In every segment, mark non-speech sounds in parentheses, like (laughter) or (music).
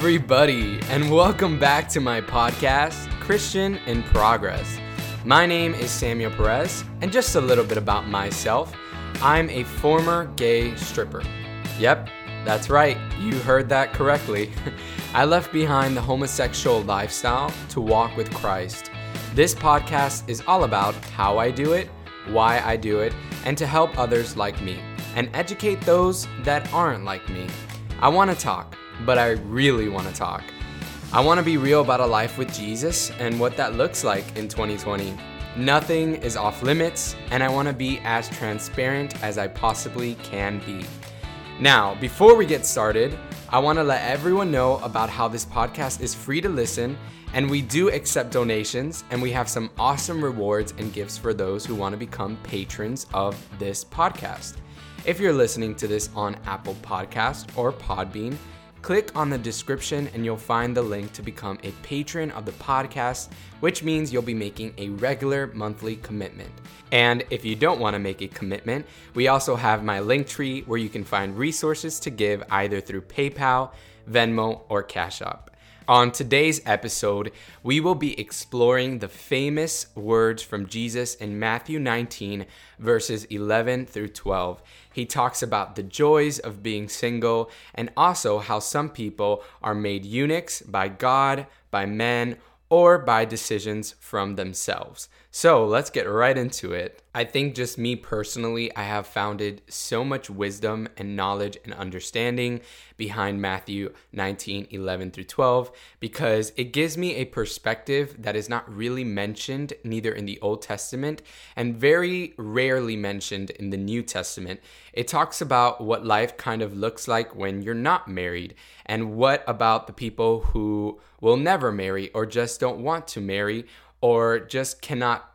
everybody, and welcome back to my podcast, Christian in Progress. My name is Samuel Perez, and just a little bit about myself I'm a former gay stripper. Yep, that's right, you heard that correctly. (laughs) I left behind the homosexual lifestyle to walk with Christ. This podcast is all about how I do it, why I do it, and to help others like me, and educate those that aren't like me. I want to talk but I really want to talk. I want to be real about a life with Jesus and what that looks like in 2020. Nothing is off limits, and I want to be as transparent as I possibly can be. Now, before we get started, I want to let everyone know about how this podcast is free to listen, and we do accept donations, and we have some awesome rewards and gifts for those who want to become patrons of this podcast. If you're listening to this on Apple Podcast or Podbean, Click on the description and you'll find the link to become a patron of the podcast, which means you'll be making a regular monthly commitment. And if you don't want to make a commitment, we also have my link tree where you can find resources to give either through PayPal, Venmo, or Cash App. On today's episode, we will be exploring the famous words from Jesus in Matthew 19, verses 11 through 12. He talks about the joys of being single and also how some people are made eunuchs by God, by men, or by decisions from themselves. So let's get right into it. I think just me personally, I have founded so much wisdom and knowledge and understanding behind Matthew 19, 11 through 12, because it gives me a perspective that is not really mentioned neither in the Old Testament and very rarely mentioned in the New Testament. It talks about what life kind of looks like when you're not married, and what about the people who will never marry or just don't want to marry or just cannot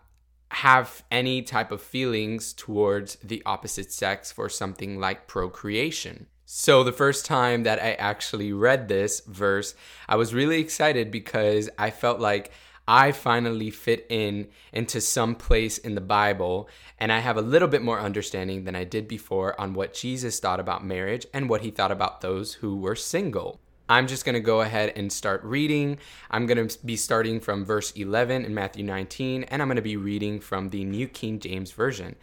have any type of feelings towards the opposite sex for something like procreation. So, the first time that I actually read this verse, I was really excited because I felt like I finally fit in into some place in the Bible and I have a little bit more understanding than I did before on what Jesus thought about marriage and what he thought about those who were single. I'm just going to go ahead and start reading. I'm going to be starting from verse 11 in Matthew 19, and I'm going to be reading from the New King James Version.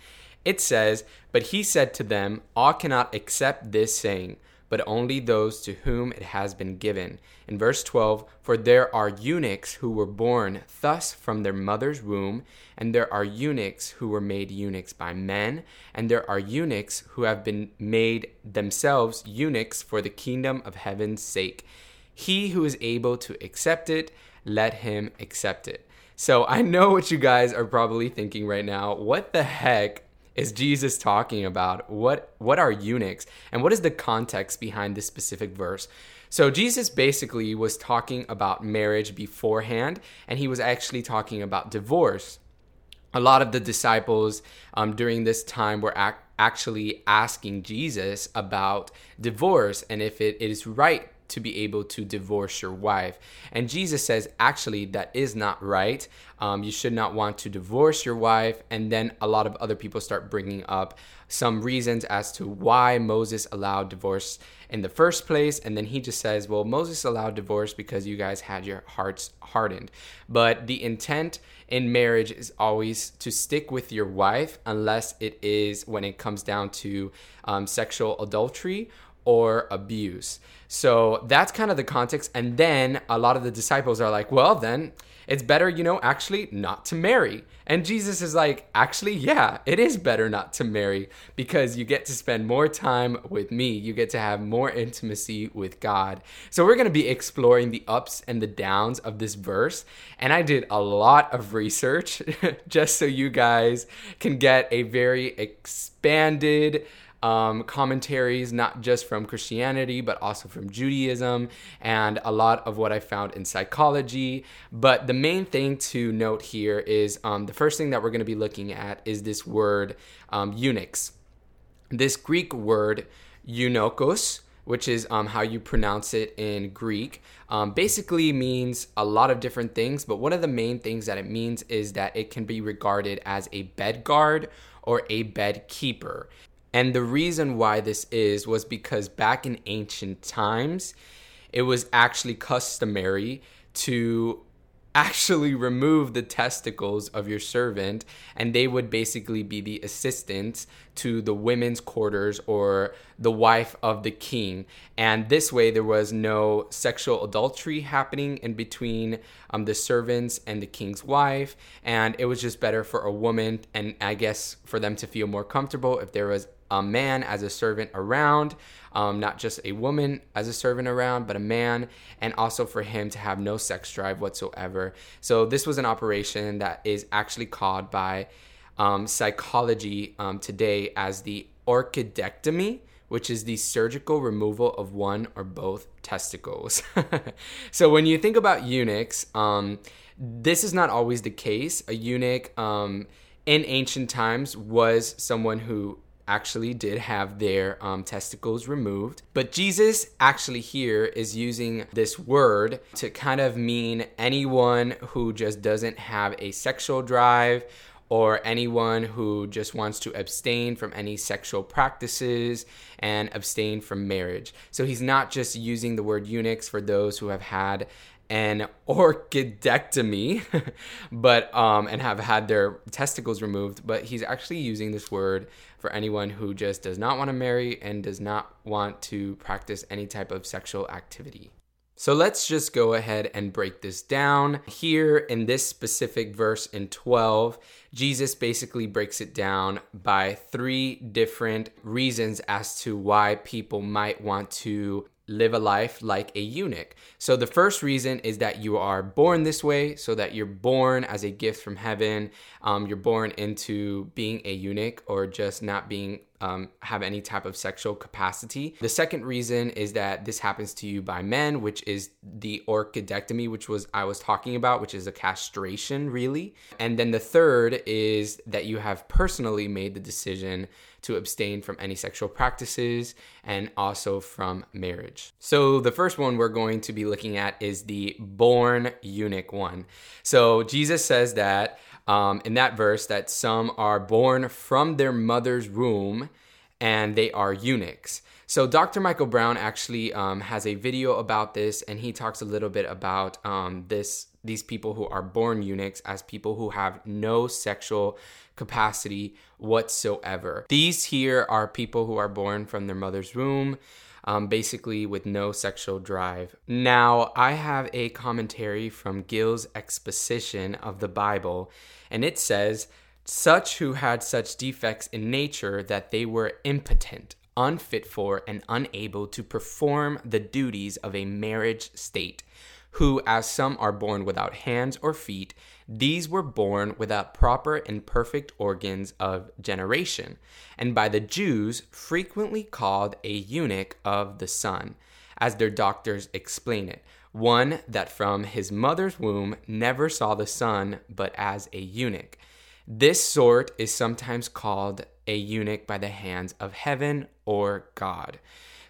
It says, But he said to them, All cannot accept this saying but only those to whom it has been given. In verse 12, for there are eunuchs who were born thus from their mother's womb, and there are eunuchs who were made eunuchs by men, and there are eunuchs who have been made themselves eunuchs for the kingdom of heaven's sake. He who is able to accept it, let him accept it. So I know what you guys are probably thinking right now. What the heck is Jesus talking about? What what are eunuchs and what is the context behind this specific verse? So Jesus basically was talking about marriage beforehand and he was actually talking about divorce. A lot of the disciples um, during this time were ac- actually asking Jesus about divorce and if it is right to be able to divorce your wife. And Jesus says, actually, that is not right. Um, you should not want to divorce your wife. And then a lot of other people start bringing up some reasons as to why Moses allowed divorce in the first place. And then he just says, well, Moses allowed divorce because you guys had your hearts hardened. But the intent in marriage is always to stick with your wife unless it is when it comes down to um, sexual adultery or abuse. So that's kind of the context. And then a lot of the disciples are like, well, then it's better, you know, actually not to marry. And Jesus is like, actually, yeah, it is better not to marry because you get to spend more time with me. You get to have more intimacy with God. So we're going to be exploring the ups and the downs of this verse. And I did a lot of research (laughs) just so you guys can get a very expanded, um, commentaries, not just from Christianity, but also from Judaism, and a lot of what I found in psychology. But the main thing to note here is um, the first thing that we're going to be looking at is this word um, eunuchs. This Greek word, eunuchos, which is um, how you pronounce it in Greek, um, basically means a lot of different things. But one of the main things that it means is that it can be regarded as a bed guard or a bed keeper. And the reason why this is was because back in ancient times, it was actually customary to actually (laughs) remove the testicles of your servant and they would basically be the assistants to the women's quarters or the wife of the king. And this way there was no sexual adultery happening in between um, the servants and the king's wife. And it was just better for a woman and i guess for them to feel more comfortable if there was a man as a servant around, um, not just a woman as a servant around, but a man, and also for him to have no sex drive whatsoever. So, this was an operation that is actually called by um, psychology um, today as the orchidectomy. Which is the surgical removal of one or both testicles. (laughs) so, when you think about eunuchs, um, this is not always the case. A eunuch um, in ancient times was someone who actually did have their um, testicles removed. But Jesus actually here is using this word to kind of mean anyone who just doesn't have a sexual drive or anyone who just wants to abstain from any sexual practices and abstain from marriage. So he's not just using the word eunuchs for those who have had an (laughs) orchidectomy, (laughs) but um, and have had their testicles removed. But he's actually using this word for anyone who just does not want to marry and does not want to practice any type of sexual activity. So let's just go ahead and break this down. Here in this specific verse in 12, Jesus basically breaks it down by three different reasons as to why people might want to live a life like a eunuch. So, the first reason is that you are born this way, so that you're born as a gift from heaven. Um, you're born into being a eunuch or just not being um, have any type of sexual capacity. The second reason is that this happens to you by men, which is the orchidectomy, which was I was talking about, which is a castration, really. And then the third is that you have personally made the decision to abstain from any sexual practices and also from marriage. So, the first one we're going to be looking at is the born eunuch one. So, Jesus says that um, in that verse that some are born from their mother's womb and they are eunuchs. So Dr. Michael Brown actually um, has a video about this, and he talks a little bit about um, this these people who are born eunuchs as people who have no sexual capacity whatsoever. These here are people who are born from their mother's womb um, basically with no sexual drive. Now, I have a commentary from Gill's exposition of the Bible, and it says, such who had such defects in nature that they were impotent, unfit for, and unable to perform the duties of a marriage state who, as some are born without hands or feet, these were born without proper and perfect organs of generation, and by the Jews frequently called a eunuch of the sun, as their doctors explain it, one that from his mother's womb never saw the sun but as a eunuch. This sort is sometimes called a eunuch by the hands of heaven or God.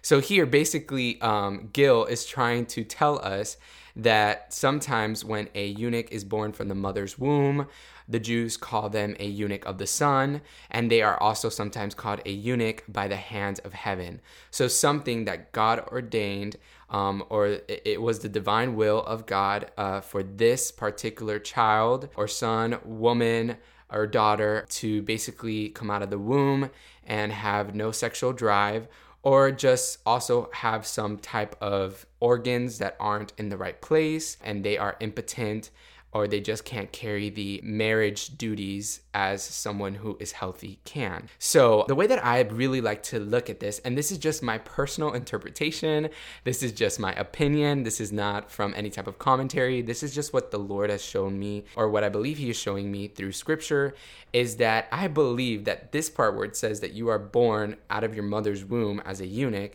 So here, basically, um, Gill is trying to tell us that sometimes when a eunuch is born from the mother's womb, the Jews call them a eunuch of the sun, and they are also sometimes called a eunuch by the hands of heaven. So, something that God ordained, um, or it, was the divine will of God uh, for this particular child or son, woman, or daughter to basically come out of the womb and have no sexual drive or just also have some type of organs that aren't in the right place and they are impotent or they just can't carry the marriage duties as someone who is healthy can. So, the way that I really like to look at this, and this is just my personal (laughs) interpretation, this is just my opinion, this is not from any type of commentary, this is just what the Lord has shown me, or what I believe He is showing me through scripture, is that I believe that this part where it says that you are born out of your mother's womb as a eunuch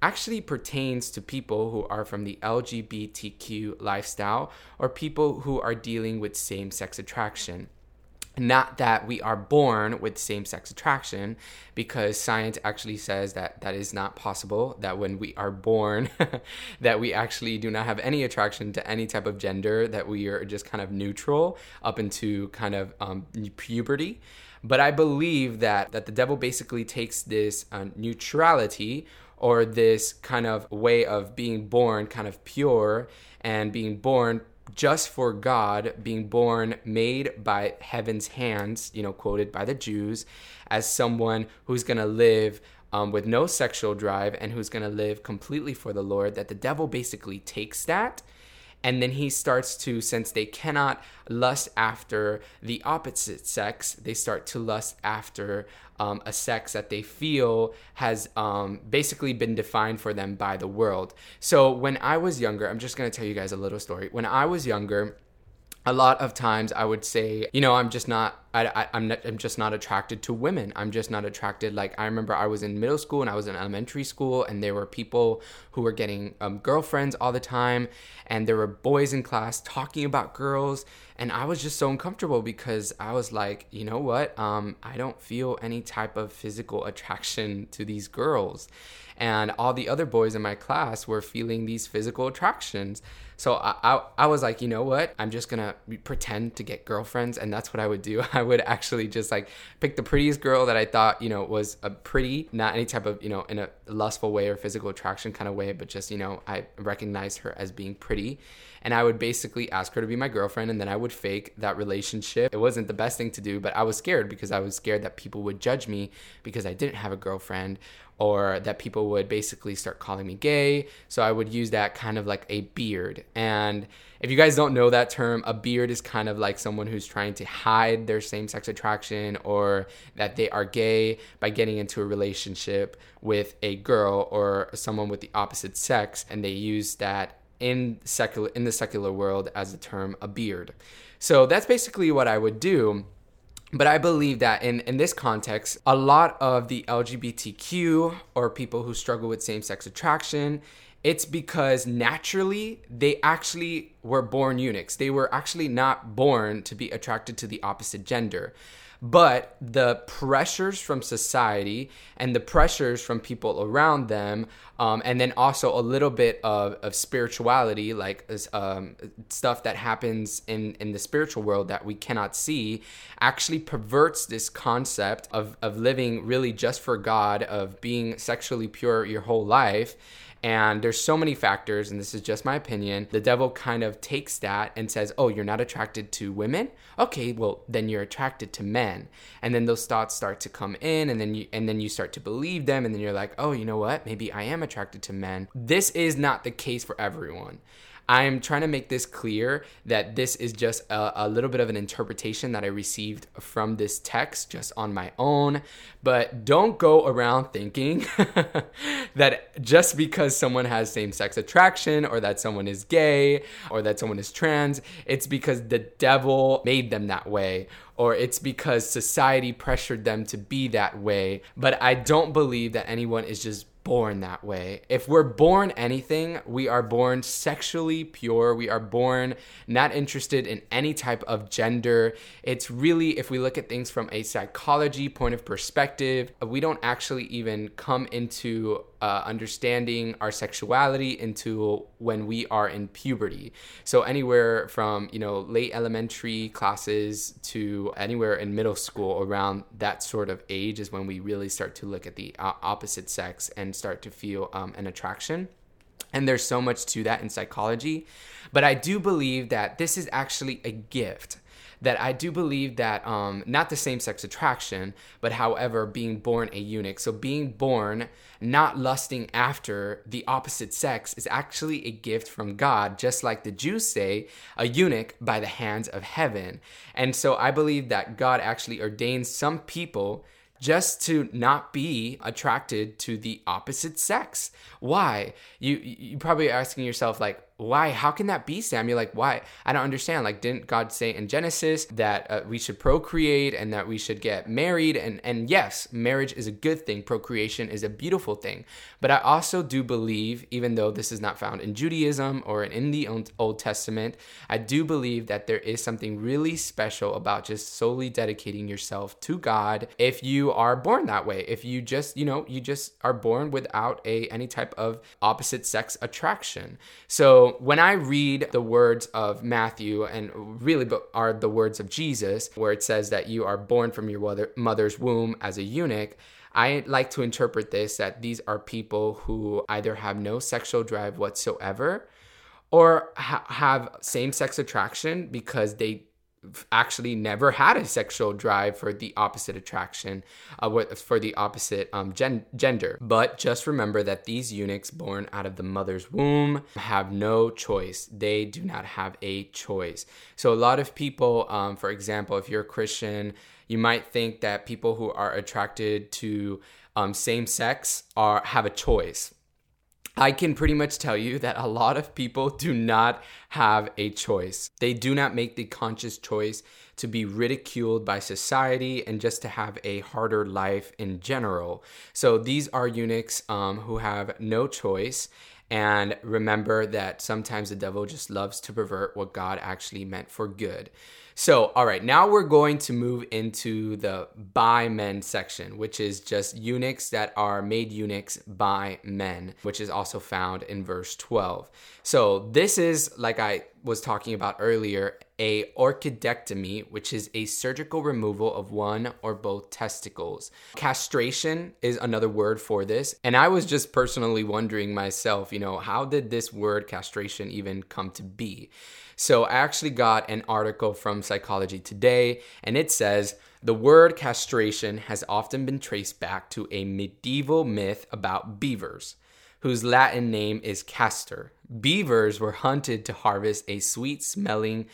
actually pertains to people who are from the LGBTQ lifestyle or people who are dealing with same sex attraction. Not that we are born with same sex attraction, because science actually says that that is not possible. That when we are born, (laughs) that we actually do not have any attraction to any type of gender, that we are just kind of neutral up into kind of um, puberty. But I believe that that the devil basically takes this uh, neutrality or this kind of way of being born kind of pure and being born just for God, being born made by heaven's hands, you know, quoted by the Jews, as someone who's going to live um, with no sexual drive and who's going to live completely for the Lord, that the devil basically takes that. And then he starts to, since they cannot lust after the opposite sex, they start to lust after um, a sex that they feel has um, basically been defined for them by the world. So when I was younger, I'm just to tell you guys a little story. When I was younger, a lot of times I would say, you know, I'm just not, I, am not, I'm just not attracted to women. I'm just not attracted. Like I remember I was in middle school and I was in elementary school, and there were people who were getting um, girlfriends all the time, and there were boys in class talking about girls, and I was just so uncomfortable because I was like, you know what? Um, I don't feel any type of physical attraction to these girls, and all the other boys in my class were feeling these physical attractions. So I, I, I, was like, you know what? I'm just gonna pretend to get girlfriends, and that's what I would do. (laughs) I would actually just like pick the prettiest girl that I thought, you know, was a pretty, not any type of, you know, in a lustful way or physical attraction kind of way, but just, you know, I recognized her as being pretty. And I would basically ask her to be my girlfriend, and then I would fake that relationship. It wasn't the best thing to do, but I was scared because I was scared that people would judge me because I didn't have a girlfriend or that people would basically start calling me gay. So I would use that kind of like a beard. And if you guys don't know that term, a beard is kind of like someone who's trying to hide their same sex attraction or that they are gay by getting into a relationship with a girl or someone with the opposite sex. And they use that in secular in the secular world as a term a beard. So that's basically what I would do but I believe that in, in this context, a lot of the LGBTQ or people who struggle with same sex attraction, it's because naturally they actually were born eunuchs. They were actually not born to be attracted to the opposite gender but the pressures from society and the pressures from people around them um, and then also a little bit of, of spirituality like um, stuff that happens in, in the spiritual world that we cannot see actually perverts this concept of, of living really just for god of being sexually pure your whole life and there's so many factors, and this is just my opinion. The devil kind of takes that and says, Oh, you're not attracted to women? Okay, well, then you're attracted to men. And then those thoughts start to come in, and then you and then you start to believe them, and then you're like, Oh, you know what? Maybe I am attracted to men. This is not the case for everyone. I'm trying to make this clear that this is just a, a, little bit of an interpretation that I received from this text just on my own. But don't go around thinking (laughs) that just because someone has same sex attraction or that someone is gay or that someone is trans, it's because the devil made them that way or it's because society pressured them to be that way. But I don't believe that anyone is just born that way. If we're born anything, we are born sexually pure. We are born not interested in any type of gender. It's really, if we look at things from a psychology point of perspective, we don't actually even come into uh, understanding our sexuality into when we are in puberty. So anywhere from you know late elementary classes to anywhere in middle school, around that sort of age is when we really start to look at the uh, opposite sex and start to feel um, an attraction. And there's so much to that in psychology, but I do believe that this is actually a gift that I do believe that um, not the same sex attraction, but however, being born a eunuch. So being born not lusting after the opposite sex is actually a gift from God, just like the Jews say, a eunuch by the hands of heaven. And so I believe that God actually ordains some people just to not be attracted to the opposite sex. Why? You you probably asking yourself like why? How can that be, Sam? You're like, why? I don't understand. Like, didn't God say in Genesis that uh, we should procreate and that we should get married? And and yes, marriage is a good thing. Procreation is a beautiful thing. But I also do believe, even though this is not found in Judaism or in the Old Testament, I do believe that there is something really special about just solely dedicating yourself to God if you are born that way. If you just, you know, you just are born without a any type of opposite sex attraction. So when I read the words of Matthew, and really are the words of Jesus, where it says that you are born from your mother's womb as a eunuch, I like to interpret this that these are people who either have no sexual drive whatsoever or ha- have same sex attraction because they actually never had a sexual drive for the opposite attraction, uh, for the opposite um, gen- gender. But just remember that these eunuchs born out of the mother's womb have no choice. They do not have a choice. So, a lot of people, um, for example, if you're a Christian, you might think that people who are attracted to um, same sex are have a choice I can pretty much tell you that a lot of people do not have a choice. They do not make the conscious choice to be ridiculed by society and just to have a harder life in general. So these are eunuchs um, who have no choice. And remember that sometimes the devil just loves to pervert what God actually meant for good. So, all right, now we're going to move into the by men section, which is just eunuchs that are made eunuchs by men, which is also found in verse 12. So, this is, like I was talking about earlier, a orchidectomy, which is a surgical removal of one or both testicles. Castration is another word for this. And I was just personally wondering myself, you know, how did this word castration even come to be? So I actually got an article from Psychology Today, and it says the word castration has often been traced back to a medieval myth about beavers, whose Latin name is castor. Beavers were hunted to harvest a sweet smelling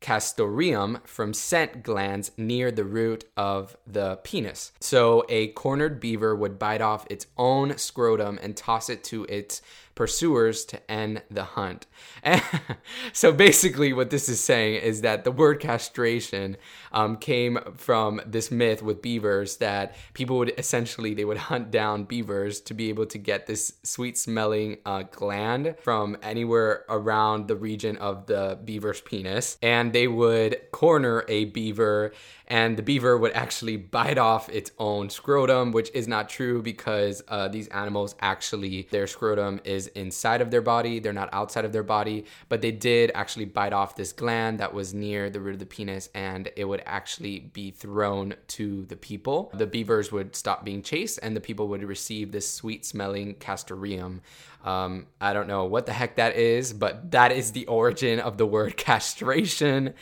castoreum from scent glands near the root of the penis. So a cornered beaver would bite off its own scrotum and toss it to its pursuers to end the hunt. (laughs) so basically, what this is saying is that the word castration um, came from this myth with beavers that people would essentially they would hunt down beavers to be able to get this sweet smelling uh, gland from anywhere around the region of the beaver's penis, and they would corner a beaver and the beaver would actually bite off its own scrotum, which is not true because uh, these animals actually, their scrotum is inside of their body, they're not outside of their body, but they did actually bite off this gland that was near the root of the penis and it would actually be thrown to the people. The beavers would stop being chased and the people would receive this sweet smelling castoreum. Um, I don't know what the heck that is, but that is the origin of the word (laughs) castration.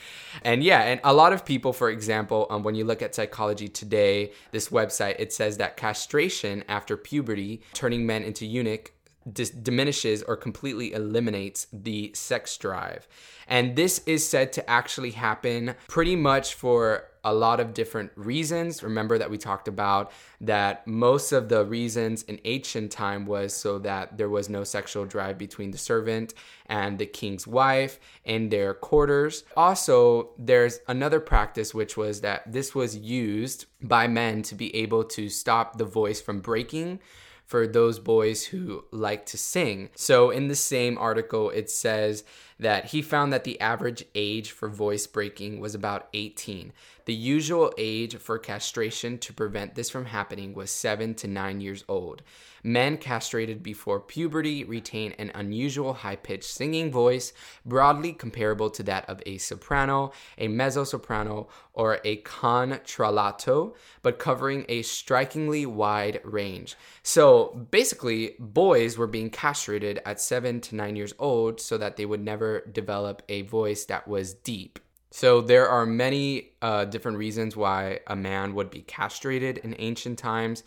And yeah, and a lot of people, for example, um, when you look at Psychology Today, this website, it says that castration after puberty, turning men into eunuch, dis- diminishes or completely eliminates the sex drive. And this is said to actually happen pretty much for a lot of different reasons. Remember that we talked about that most of the reasons in ancient time was so that there was no sexual drive between the servant and the king's wife in their quarters. Also, there's another practice which was that this was used by men to be able to stop the voice from breaking for those boys who like to sing. So, in the same article, it says that he found that the average age for voice breaking was about 18. The usual age for castration to prevent this from happening was 7 to 9 years old. Men castrated before puberty retain an unusual high pitched singing voice, broadly comparable to that of a soprano, a mezzo soprano, or a contralto, but covering a strikingly wide range. So basically, boys were being castrated at seven to nine years old so that they would never develop a voice that was deep. So there are many uh, different reasons why a man would be castrated in ancient times.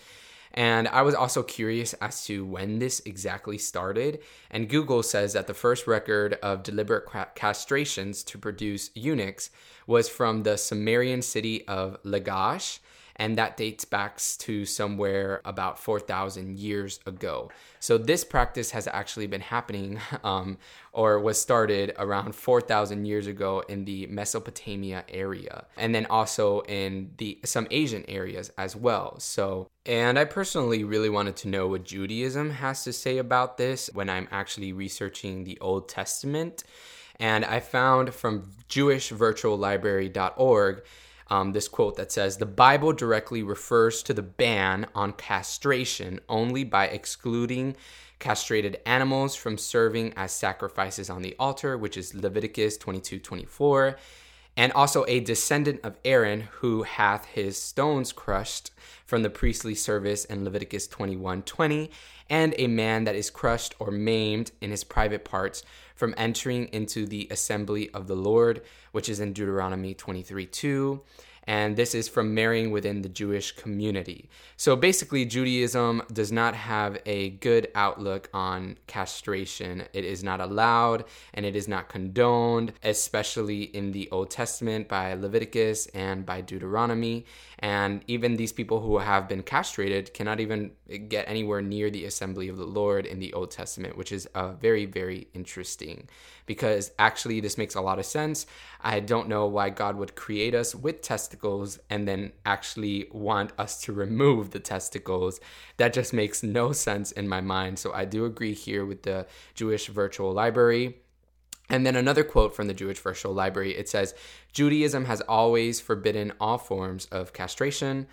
And I was also curious as to when this exactly started. And Google says that the first record of deliberate castrations to produce eunuchs was from the Sumerian city of Lagash and that dates back to somewhere about 4,000 years ago. So this practice has actually been happening, (laughs) um, or was started around 4,000 years ago in the Mesopotamia area, and then also in the some Asian areas as well. So, and I personally really wanted to know what Judaism has to say about this when I'm actually researching the Old Testament. And I found from JewishVirtualLibrary.org um, this quote that says The Bible directly refers to the ban on castration only by excluding castrated animals from serving as sacrifices on the altar, which is Leviticus 22 24. and also a descendant of Aaron who hath his stones crushed from the priestly service in Leviticus 21 20, and a man that is crushed or maimed in his private parts from entering into the assembly of the Lord, which is in Deuteronomy 23 2 and this is from marrying within the Jewish community. So basically, Judaism does not have a good outlook on castration. It is not allowed and it is not condoned, especially in the Old Testament by Leviticus and by Deuteronomy. And even these people who have been castrated cannot even get anywhere near the assembly of the Lord in the Old Testament, which is uh, very, very interesting because actually this makes a lot of sense. I don't know why God would create us with testicles and then actually want us to remove the testicles. That just makes no sense in my mind. So I do agree here with the Jewish Virtual Library. And then another quote from the Jewish Virtual Library it says, Judaism has always forbidden all forms of castration.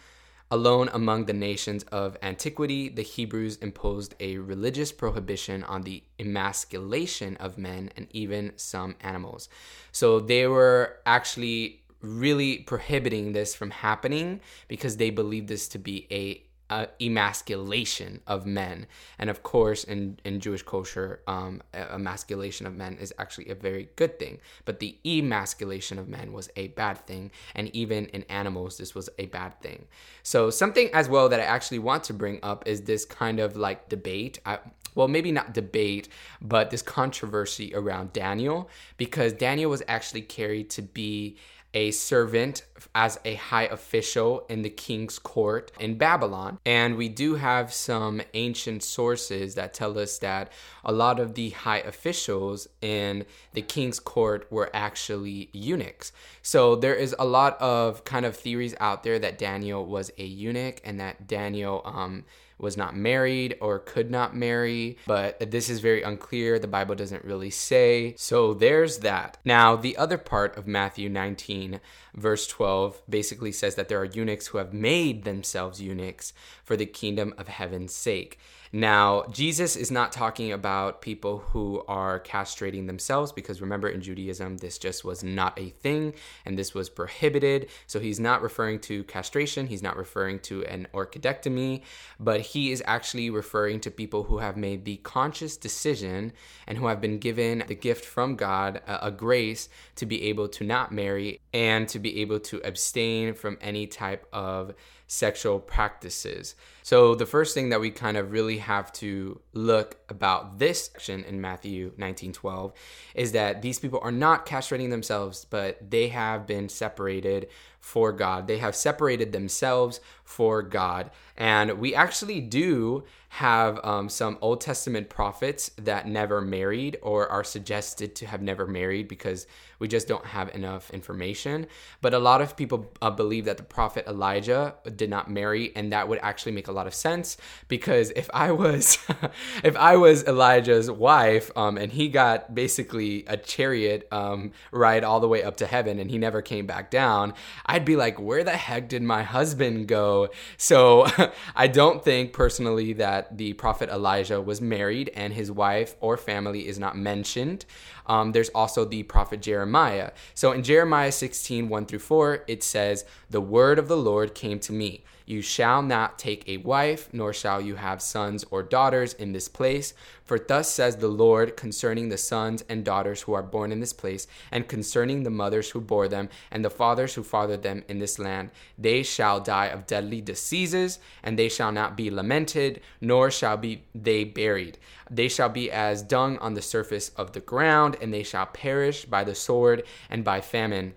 Alone among the nations of antiquity, the Hebrews imposed a religious prohibition on the emasculation of men and even some animals. So they were actually really prohibiting this from happening because they believed this to be a uh, emasculation of men. And of course, in, in Jewish culture, um, emasculation of men is actually a very good thing. But the emasculation of men was a bad thing. And even in animals, this was a bad thing. So, something as well that I actually want to bring up is this kind of like debate. I, well, maybe not debate, but this controversy around Daniel, because Daniel was actually carried to be a servant as a high official in the king's court in Babylon. And we do have some ancient sources that tell us that a lot of the high officials in the king's court were actually eunuchs. So there is a lot of kind of theories out there that Daniel was a eunuch and that Daniel um, was not married or could not marry, but this is very unclear. The Bible doesn't really say. So there's that. Now, the other part of Matthew 19, verse 12, basically says that there are eunuchs who have made themselves eunuchs for the kingdom of heaven's sake. Now, Jesus is not talking about people who are castrating themselves because remember, in Judaism, this just was not a thing and this was prohibited. So he's not referring to castration, he's not referring to an orchidectomy, but he is actually referring to people who have made the conscious decision and who have been given the gift from God, a, a grace to be able to not marry and to be able to abstain from any type of sexual practices. So, the first thing that we kind of really have to look about this section in Matthew 19 12 is that these people are not castrating themselves, but they have been separated for God. They have separated themselves for God. And we actually do have um, some Old Testament prophets that never married or are suggested to have never married because we just don't have enough information. But a lot of people uh, believe that the prophet Elijah did not marry, and that would actually make a lot of sense because if I was, (laughs) if I was Elijah's wife, um, and he got basically a chariot um, ride all the way up to heaven, and he never came back down, I'd be like, where the heck did my husband go? So (laughs) I don't think personally that the prophet Elijah was married, and his wife or family is not mentioned. Um, there's also the prophet Jeremiah. So in Jeremiah 16, 1 through 4, it says, The word of the Lord came to me. You shall not take a wife, nor shall you have sons or daughters in this place. For thus says the Lord concerning the sons and daughters who are born in this place, and concerning the mothers who bore them, and the fathers who fathered them in this land. They shall die of deadly diseases, and they shall not be lamented, nor shall be they buried. They shall be as dung on the surface of the ground, and they shall perish by the sword and by famine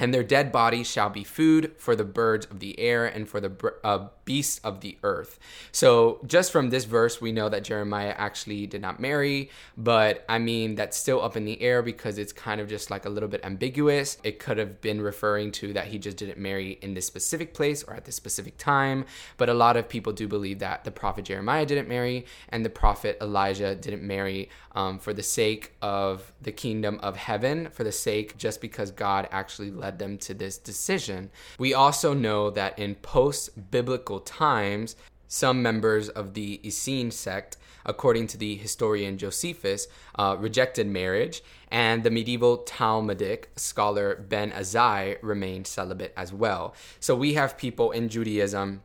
and their dead bodies shall be food for the birds of the air and for the uh, beasts of the earth. So, just from this verse, we know that Jeremiah actually did not marry, but I mean, that's still up in the air because it's kind of just like a little bit ambiguous. It could have been referring to that he just didn't marry in this specific place or at this specific time, but a lot of people do believe that the prophet Jeremiah didn't marry and the prophet Elijah didn't marry um, for the sake of the kingdom of heaven, for the sake just because God actually led them to this decision. We also know that in post biblical times, some members of the Essene sect, according to the historian Josephus, uh, rejected marriage, and the medieval Talmudic scholar Ben Azai remained celibate as well. So we have people in Judaism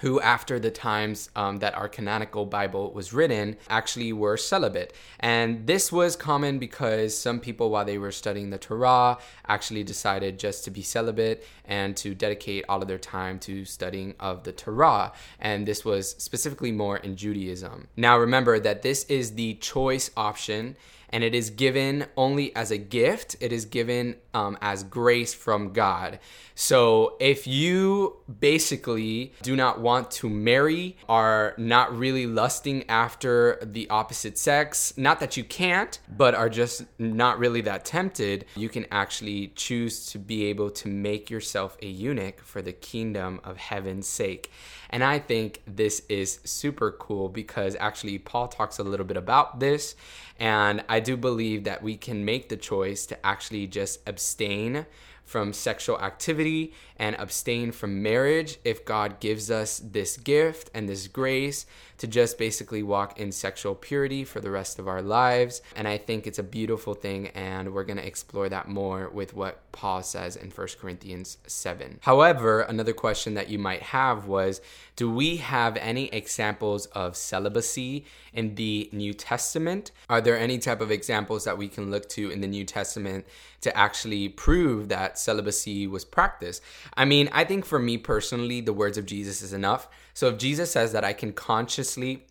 who, after the times um, that our canonical Bible was written, actually were celibate. And this was common because some people, while they were studying the Torah, actually decided just to be celibate and to dedicate all of their time to studying of the Torah. And this was specifically more in Judaism. Now, remember that this is the choice option and it is given only as a gift. It is given um, as grace from God. So if you basically do not want to marry, are not really lusting after the opposite sex, not that you can't, but are just not really that tempted, you can actually choose to be able to make yourself a eunuch for the kingdom of heaven's sake. And I think this is super cool because actually Paul talks a little bit about this. And I do believe that we can make the choice to actually just abstain from sexual activity and abstain from marriage if God gives us this gift and this grace to just basically walk in sexual purity for the rest of our lives. And I think it's a beautiful thing, and we're going to explore that more with what Paul says in 1 Corinthians 7. However, another question that you might have was Do we have any examples of celibacy in the New Testament? Are there any type of examples that we can look to in the New Testament to actually prove that celibacy was practiced? I mean, I think for me personally, the words of Jesus is enough. So if Jesus says that I can consciously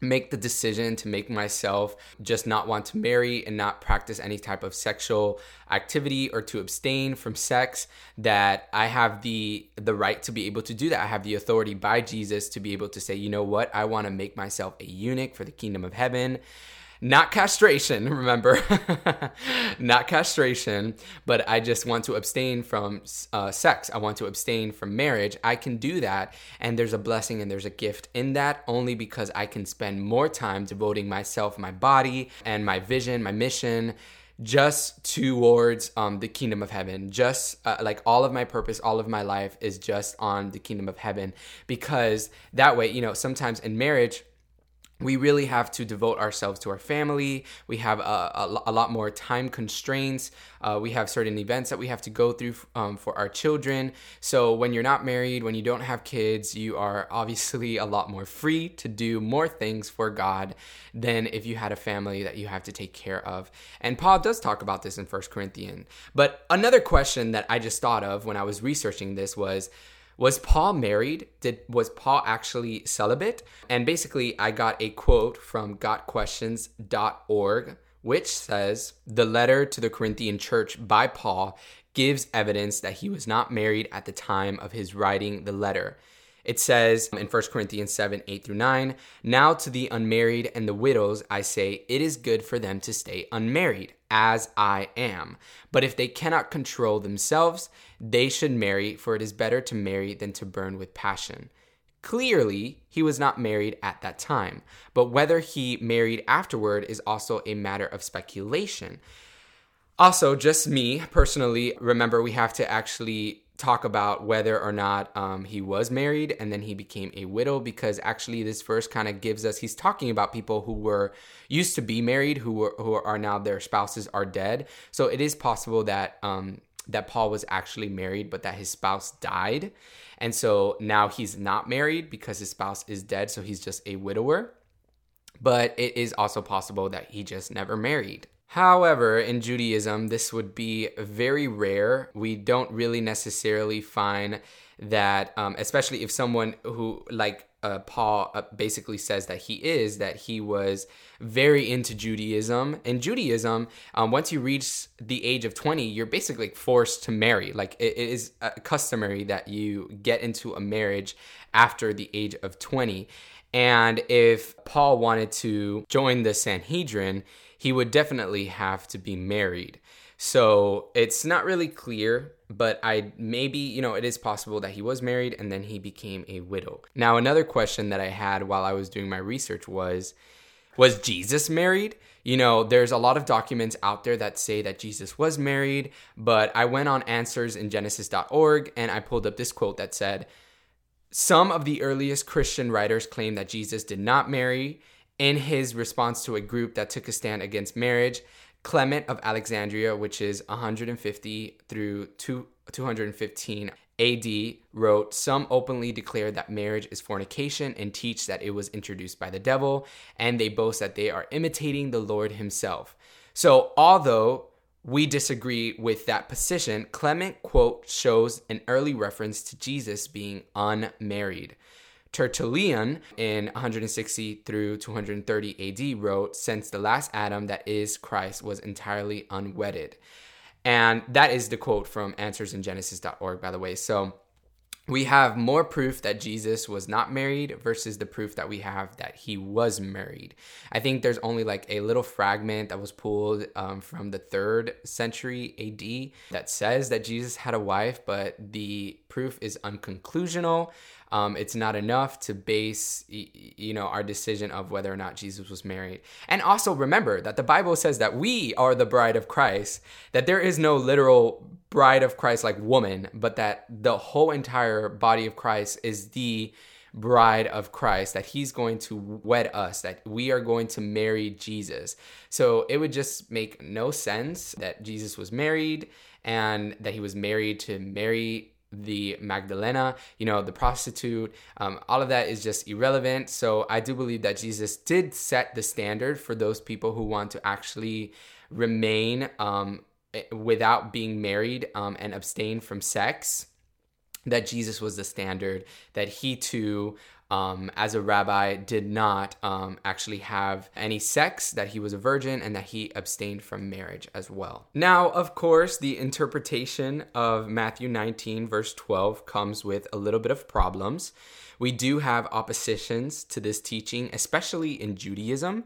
make the decision to make myself just not want to marry and not practice any type of sexual activity or to abstain from sex that I have the the right to be able to do that I have the authority by Jesus to be able to say you know what I want to make myself a eunuch for the kingdom of heaven not castration, (laughs) remember, not castration, but I just want to abstain from uh, sex. I want to abstain from marriage. I can do that. And there's a blessing and there's a gift in that only because I can spend more time devoting myself, my body, and my vision, my mission just towards um, the kingdom of heaven. Just uh, like all of my purpose, all of my life is just on the kingdom of heaven. Because that way, you know, sometimes in marriage, we really have to devote ourselves to our family. We have a, a, a lot more time constraints. Uh, we have certain events that we have to go through um, for our children. So, when you're not married, when you don't have kids, you are obviously a lot more free to do more things for God than if you had a family that you have to take care of. And Paul does talk about this in First Corinthians. But another question that I just thought of when I was researching this was, was Paul married? Did was Paul actually celibate? And basically, I got a quote from gotquestions.org which says the letter to the Corinthian church by Paul gives evidence that he was not married at the time of his writing the letter. It says in 1 Corinthians 7 8 through 9, Now to the unmarried and the widows I say, it is good for them to stay unmarried, as I am. But if they cannot control themselves, they should marry, for it is better to marry than to burn with passion. Clearly, he was not married at that time, but whether he married afterward is also a matter of speculation. Also, just me personally, remember we have to actually talk about whether or not um, he was married and then he became a widow because actually this verse kind of gives us he's talking about people who were used to be married who were who are now their spouses are dead. So it is possible that um, that Paul was actually married but that his spouse died. And so now he's not married because his spouse is dead so he's just a widower. But it is also possible that he just never married However, in Judaism, this would be very rare. We don't really necessarily find that, um, especially if someone who, like uh, Paul, uh, basically says that he is, that he was very into Judaism. In Judaism, um, once you reach the age of 20, you're basically forced to marry. Like, it, is uh, customary that you get into a marriage after the age of 20. And if Paul wanted to join the Sanhedrin, he would definitely have to be married. So it's not really clear, but I maybe, you know, it is possible that he was married and then he became a widow. Now, another question that I had while I was doing my research was was Jesus married? You know, there's a lot of documents out there that say that Jesus was married, but I went on answers in genesis.org and I pulled up this quote that said, Some of the earliest Christian writers claim that Jesus did not marry in his response to a group that took a stand against marriage. Clement of Alexandria, which is 150 through 215 AD, wrote, Some openly declare that marriage is fornication and teach that it was introduced by the devil, and they boast that they are imitating the Lord himself. So, although we disagree with that position, Clement quote shows an early reference to Jesus being unmarried. Tertullian in 160 through 230 AD wrote, Since the last Adam, that is Christ, was entirely unwedded. And that is the quote from answersingenesis.org, by the way. So we have more proof that Jesus was not married versus the proof that we have that he was married. I think there's only like a little fragment that was pulled um, from the third century AD that says that Jesus had a wife, but the proof is unconclusional. Um, it's not enough to base you know our decision of whether or not Jesus was married. And also remember that the Bible says that we are the bride of Christ, that there is no literal bride of Christ like woman, but that the whole entire body of Christ is the bride of Christ, that he's going to wed us, that we are going to marry Jesus. So it would just make no sense that Jesus was married and that he was married to Mary the Magdalena, you know, the prostitute, um, all of that is just irrelevant. So I do believe that Jesus did set the standard for those people who want to actually remain um, eh, without being married um, and abstain from sex. That Jesus was the standard, that he too um, as a rabbi, did not um, actually have any sex, that he was a virgin, and that he abstained from marriage as well. Now, of course, the interpretation of Matthew 19, verse 12, comes with a little bit of problems. We do have oppositions to this teaching, especially in Judaism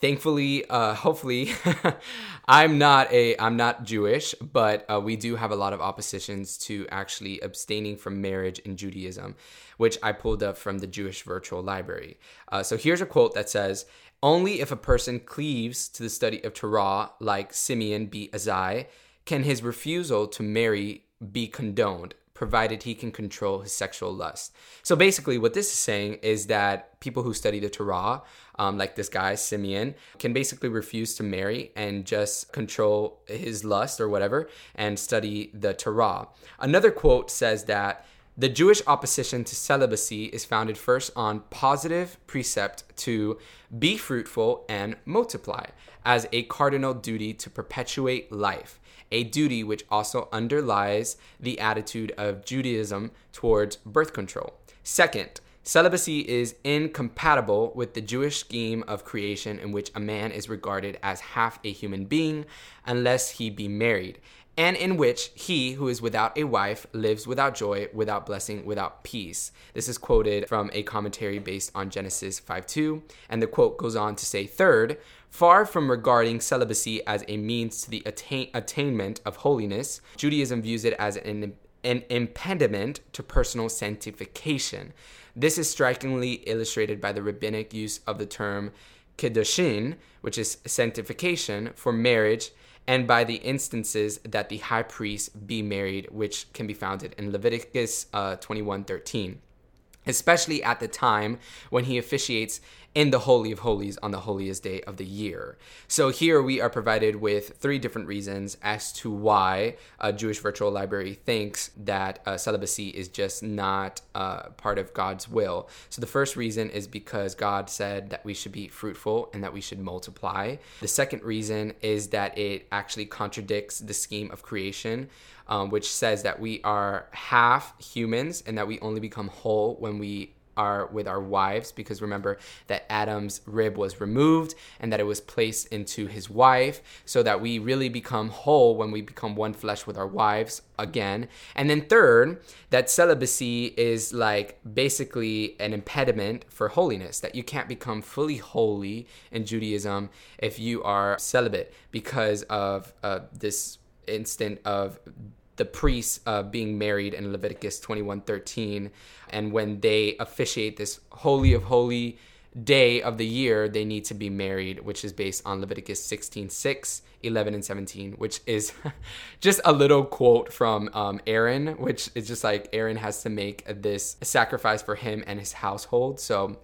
thankfully uh, hopefully (laughs) i'm not a i'm not jewish but uh, we do have a lot of oppositions to actually abstaining from marriage in judaism which i pulled up from the jewish virtual library uh, so here's a quote that says only if a person cleaves to the study of torah like simeon b azai can his refusal to marry be condoned provided he can control his sexual lust. So basically, what this is saying is that people who study the Torah, um, like this guy, Simeon, can basically refuse to marry and just control his lust or whatever and study the Torah. Another quote says that. The Jewish opposition to celibacy is founded first on positive precept to be fruitful and multiply as a cardinal duty to perpetuate life a duty which also underlies the attitude of Judaism towards birth control. Second, celibacy is incompatible with the Jewish scheme of creation in which a man is regarded as half a human being unless he be married, and in which he who is without a wife lives without joy, without blessing, without peace. This is quoted from a commentary based on Genesis 5:2, and the quote goes on to say, third, Far from regarding celibacy as a means to the attain- attainment of holiness, Judaism views it as an, an impediment to personal sanctification. This is strikingly illustrated by the rabbinic use of the term kiddushin, which is sanctification, for marriage, and by the instances that the high priest be married, which can be found in Leviticus uh, 21:13 especially at the time when he officiates in the Holy of Holies on the holiest day of the year. So here we are provided with three different reasons as to why a Jewish Virtual Library thinks that uh, celibacy is just not uh, part of God's will. So the first reason is because God said that we should be fruitful and that we should multiply. The second reason is that it actually contradicts the scheme of creation um, which says that we are half humans and that we only become whole when we are with our wives because remember that Adam's rib was removed and that it was placed into his wife so that we really become whole when we become one flesh with our wives again. And then third, that celibacy is like basically an impediment for holiness that you can't become fully holy in Judaism if you are celibate because of uh, this instant of the priests uh, being married in Leviticus 21:13 and when they officiate this holy of holy day of the year they need to be married, which is based on Leviticus 16:6, 6, 11, and 17, which is (laughs) just a little quote from um, Aaron, which is just like Aaron has to make this sacrifice for him and his household. So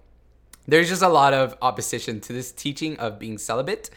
there's just a lot of opposition to this teaching of being celibate.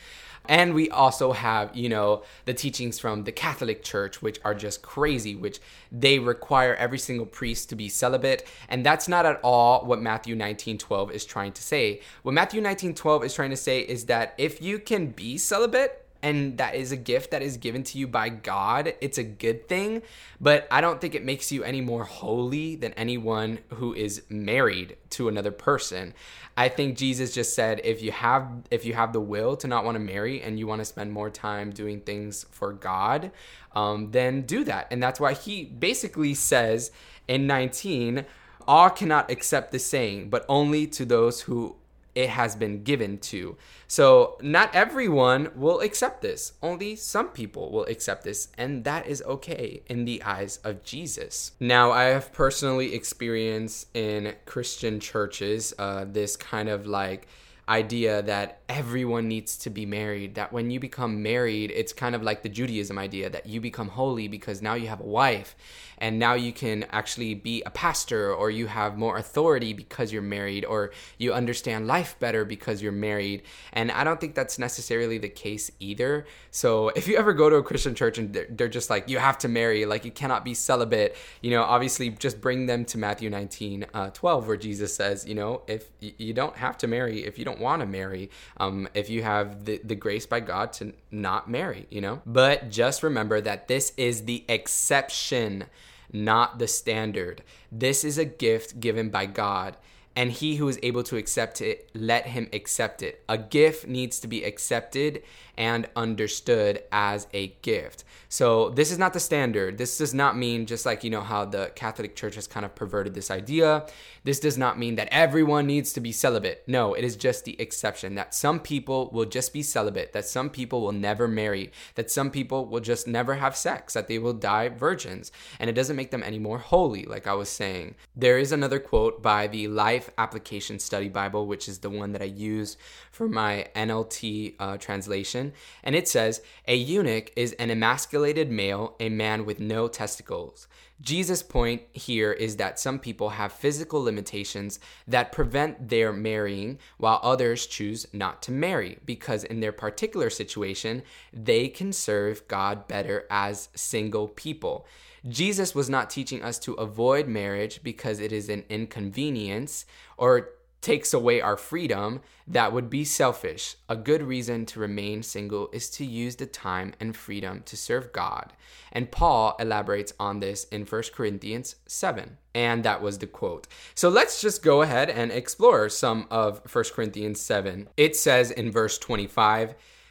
And we also have, you know, the teachings from the Catholic Church, which are just crazy, which they require every single priest to be celibate. And that's not at all what Matthew 19 12 is trying to say. What Matthew 19 12 is trying to say is that if you can be celibate, and that is a gift that is given to you by God. It's a good thing, but I don't think it makes you any more holy than anyone who is married to another person. I think Jesus just said if you have if you have the will to not want to marry and you want to spend more time doing things for God, um, then do that. And that's why he basically says in 19, all cannot accept the saying, but only to those who it has been given to. So, not everyone will accept this. Only some people will accept this, and that is okay in the eyes of Jesus. Now, I have personally experienced in Christian churches uh, this kind of like idea that everyone needs to be married. That when you become married, it's kind of like the Judaism idea that you become holy because now you have a wife and now you can actually be a pastor or you have more authority because you're married or you understand life better because you're married. And I don't think that's necessarily the case either. So if you ever go to a Christian church and they're, they're just like, you have to marry, like you cannot be celibate, you know, obviously just bring them to Matthew 19, uh, 12, where Jesus says, you know, if you don't have to marry, if you don't want to marry, um, if you have the, the grace by God to not marry, you know, but just remember that this is the exception not the standard. This is a gift given by God, and he who is able to accept it, let him accept it. A gift needs to be accepted and understood as a gift. So this is not the standard. This does not mean just like you know how the Catholic Church has kind of perverted this idea. This does not mean that everyone needs to be celibate. No, it is just the exception that some people will just be celibate, that some people will never marry, that some people will just never have sex, that they will die virgins, and it doesn't make them any more holy like I was saying. There is another quote by the Life Application Study Bible, which is the one that I use for my NLT uh, translation, and it says, "A eunuch is an emasculated male, a man with no testicles." Jesus' point here is that some people have physical limitations that prevent their marrying, while others choose not to marry because, in their particular situation, they can serve God better as single people. Jesus was not teaching us to avoid marriage because it is an inconvenience or takes away our freedom, that would be selfish. A good reason to remain single is to use the time and freedom to serve God. And Paul elaborates on this in 1 Corinthians 7. And that was the quote. So let's just go ahead and explore some of 1 Corinthians 7. It says in verse 25,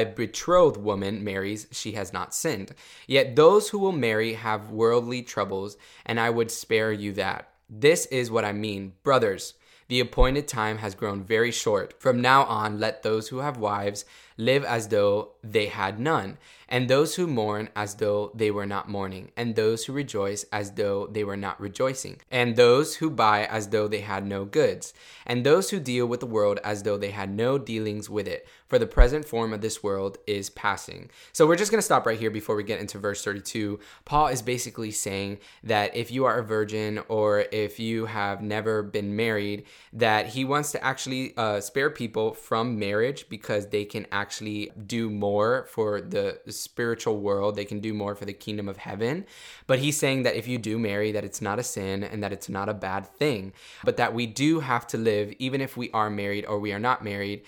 a betrothed woman marries, she has not sinned. Yet those who will marry have worldly troubles, and I would spare you that. This is what I mean, brothers. The appointed time has grown very short. From now on, let those who have wives live as though they had none, and those who mourn as though they were not mourning, and those who rejoice as though they were not rejoicing, and those who buy as though they had no goods, and those who deal with the world as though they had no dealings with it. For the present form of this world is passing. So we're just going to stop right here before we get into verse 32. Paul is basically saying that if you are a virgin or if you have never been married, that he wants to actually uh, spare people from marriage because they can actually do more for the spiritual world. They can do more for the kingdom of heaven. But he's saying that if you do marry, that it's not a sin and that it's not a bad thing, but that we do have to live, even if we are married or we are not married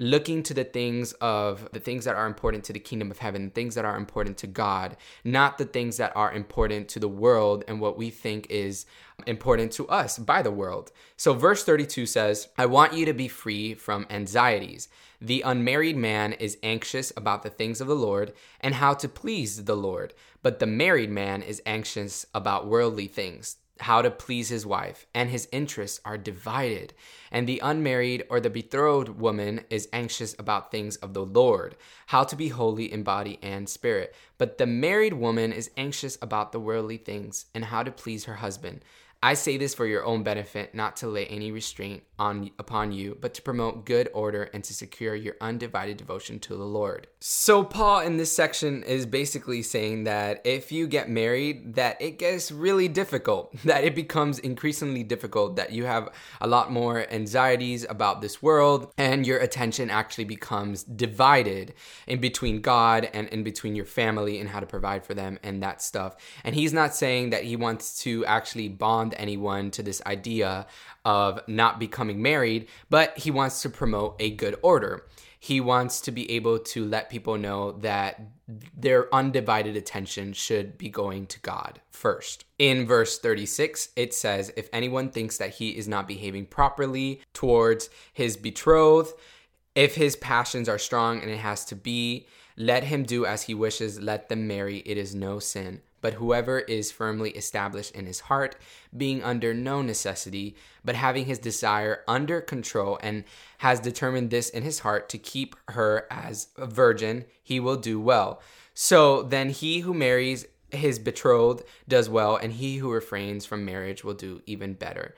looking to the things of the things that are important to the kingdom of heaven, things that are important to God, not the things that are important to the world and what we think is important to us by the world. So, verse 32 says, I want you to be free from anxieties. The unmarried man is anxious about the things of the Lord and how to please the Lord, but the married man is anxious about worldly things how to please his wife, and his interests are divided. And the unmarried or the betrothed woman is anxious about things of the Lord, how to be holy in body and spirit. But the married woman is anxious about the worldly things and how to please her husband. I say this for your own benefit, not to lay any restraint on upon you, but to promote good order and to secure your undivided devotion to the Lord. So Paul in this section is basically saying that if you get married, that it gets really difficult, (laughs) that it becomes increasingly difficult, that you have a lot more anxieties about this world, and your attention actually becomes divided in between God and in between your family and how to provide for them and that stuff. And he's not saying that he wants to actually bond anyone to this idea of not becoming married, but he wants to promote a good order. He wants to be able to let people know that their undivided attention should be going to God first. In verse 36, it says, If anyone thinks that he is not behaving properly towards his betrothed, if his passions are strong and it has to be, let him do as he wishes, let them marry, it is no sin. But whoever is firmly established in his heart, being under no necessity, but having his desire under control, and has determined this in his heart to keep her as a virgin, he will do well. So then he who marries his betrothed does well, and he who refrains from marriage will do even better.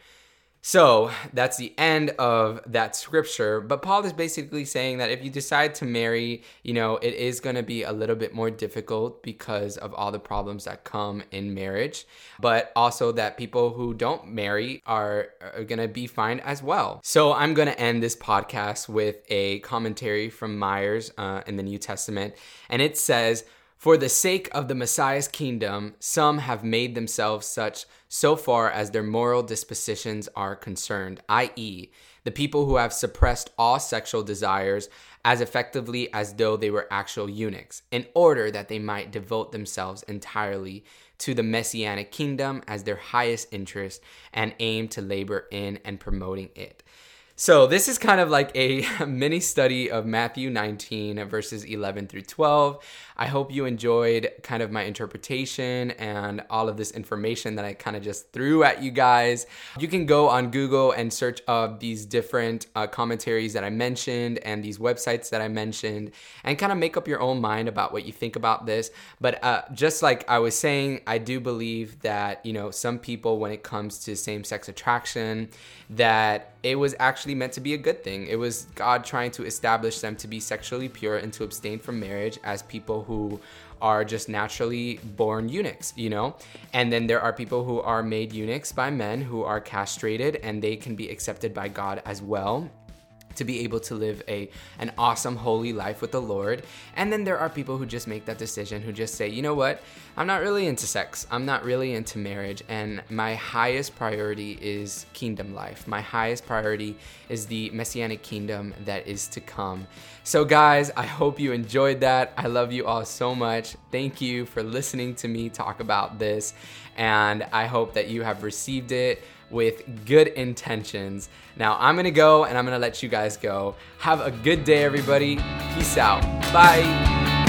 So that's the end of that scripture. But Paul is basically saying that if you decide to marry, you know, it is going to be a little bit more difficult because of all the problems that come in marriage. But also that people who don't marry are, are going to be fine as well. So I'm going to end this podcast with a commentary from Meyer's uh, in the New Testament. And it says, for the sake of the Messiah's kingdom, some have made themselves such so far as their moral dispositions are concerned, i.e., the people who have suppressed all sexual desires as effectively as though they were actual eunuchs, in order that they might devote themselves entirely to the messianic kingdom as their highest interest and aim to labor in and promoting it. So, this is kind of like a (laughs) mini study of Matthew 19, verses 11 through 12. I hope you enjoyed kind of my interpretation and all of this information that I kind of just threw at you guys. You can go on Google and search up these different uh, commentaries that I mentioned and these websites that I mentioned and kind of make up your own mind about what you think about this. But uh, just like I was saying, I do believe that, you know, some people, when it comes to same sex attraction, that it was actually meant to be a good thing. It was God trying to establish them to be sexually pure and to abstain from marriage as people who are just naturally born eunuchs, you know? And then there are people who are made eunuchs by men who are castrated and they can be accepted by God as well to be able to live a an awesome holy life with the Lord. And then there are people who just make that decision who just say, "You know what? I'm not really into sex. I'm not really into marriage and my highest priority is kingdom life. My highest priority is the messianic kingdom that is to come." So guys, I hope you enjoyed that. I love you all so much. Thank you for listening to me talk about this and I hope that you have received it with good intentions. Now, I'm gonna go and I'm gonna let you guys go. Have a good day, everybody. Peace out. Bye.